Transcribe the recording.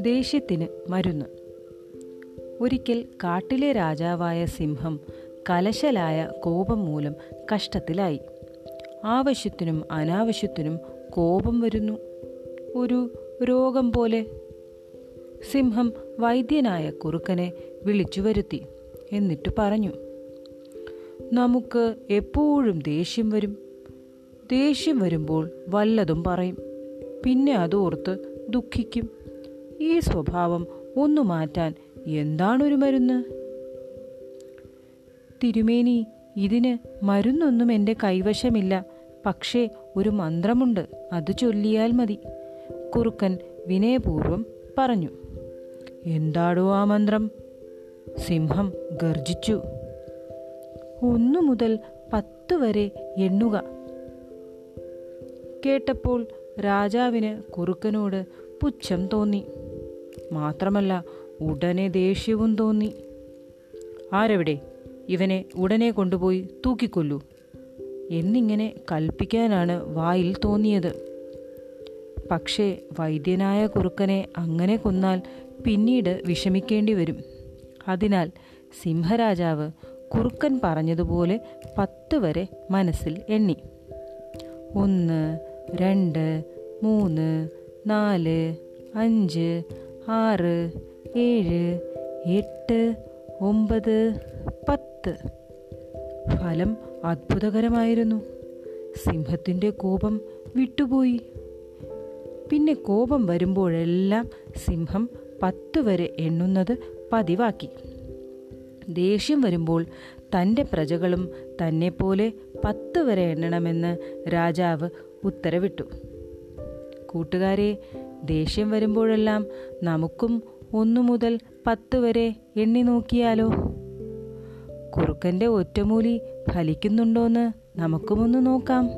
ദേഷ്യത്തിന് മരുന്ന്. ഒരിക്കൽ കാട്ടിലെ രാജാവായ സിംഹം കലശലായ കോപം മൂലം കഷ്ടത്തിലായി. ആവശ്യത്തിനും അനാവശ്യത്തിനും കോപം വരുന്നു. ഒരു രോഗം പോലെ. സിംഹം വൈദ്യനായ കുറുക്കനെ വിളിച്ചു വരുത്തി എന്നിട്ട് പറഞ്ഞു നമുക്ക് എപ്പോഴും ദേഷ്യം വരും. ദേഷ്യം വരുമ്പോൾ വല്ലതും പറയും. പിന്നെ അതോർത്ത് ദുഃഖിക്കും. ഈ സ്വഭാവം ഒന്നു മാറ്റാൻ എന്താണൊരു മരുന്ന്? തിരുമേനി ഇതിന് മരുന്നൊന്നും എന്റെ കൈവശമില്ല. പക്ഷേ ഒരു മന്ത്രമുണ്ട് അത് ചൊല്ലിയാൽ മതി. കുറുക്കൻ വിനയപൂർവം പറഞ്ഞു. എന്താടോ ആ മന്ത്രം? സിംഹം ഗർജിച്ചു ഒന്നു മുതൽ പത്ത് വരെ എണ്ണുക. കേട്ടപ്പോൾ രാജാവിന് കുറുക്കനോട് പുച്ഛം തോന്നി. മാത്രമല്ല ഉടനെ ദേഷ്യവും തോന്നി. ആരെവിടെ? ഇവനെ ഉടനെ കൊണ്ടുപോയി തൂക്കിക്കൊല്ലൂ. എന്നിങ്ങനെ കൽപ്പിക്കാനാണ് വായിൽ തോന്നിയത്. പക്ഷേ വൈദ്യനായ കുറുക്കനെ അങ്ങനെ കൊന്നാൽ പിന്നീട് വിഷമിക്കേണ്ടി വരും. അതിനാൽ സിംഹരാജാവ് കുറുക്കൻ പറഞ്ഞതുപോലെ പത്ത് വരെ മനസ്സിൽ എണ്ണി. ഒന്ന് രണ്ട് മൂന്ന് നാല് അഞ്ച് ആറ് ഏഴ് എട്ട് ഒമ്പത് പത്ത്. ഫലം അത്ഭുതകരമായിരുന്നു. സിംഹത്തിന്റെ കോപം വിട്ടുപോയി. പിന്നെ കോപം വരുമ്പോഴെല്ലാം സിംഹം പത്ത് വരെ എണ്ണുന്നത് പതിവാക്കി. ദേഷ്യം വരുമ്പോൾ തന്റെ പ്രജകളും തന്നെപ്പോലെ പത്ത് വരെ എണ്ണണമെന്ന് രാജാവ് ഉത്തരവിട്ടു. കൂട്ടുകാരെ ദേഷ്യം വരുമ്പോഴെല്ലാം നമുക്കും ഒന്നു മുതൽ പത്ത് വരെ എണ്ണി നോക്കിയാലോ? കുറുക്കന്റെ ഒറ്റമൂലി ഫലിക്കുന്നുണ്ടോന്ന് നമുക്കുമൊന്ന് നോക്കാം.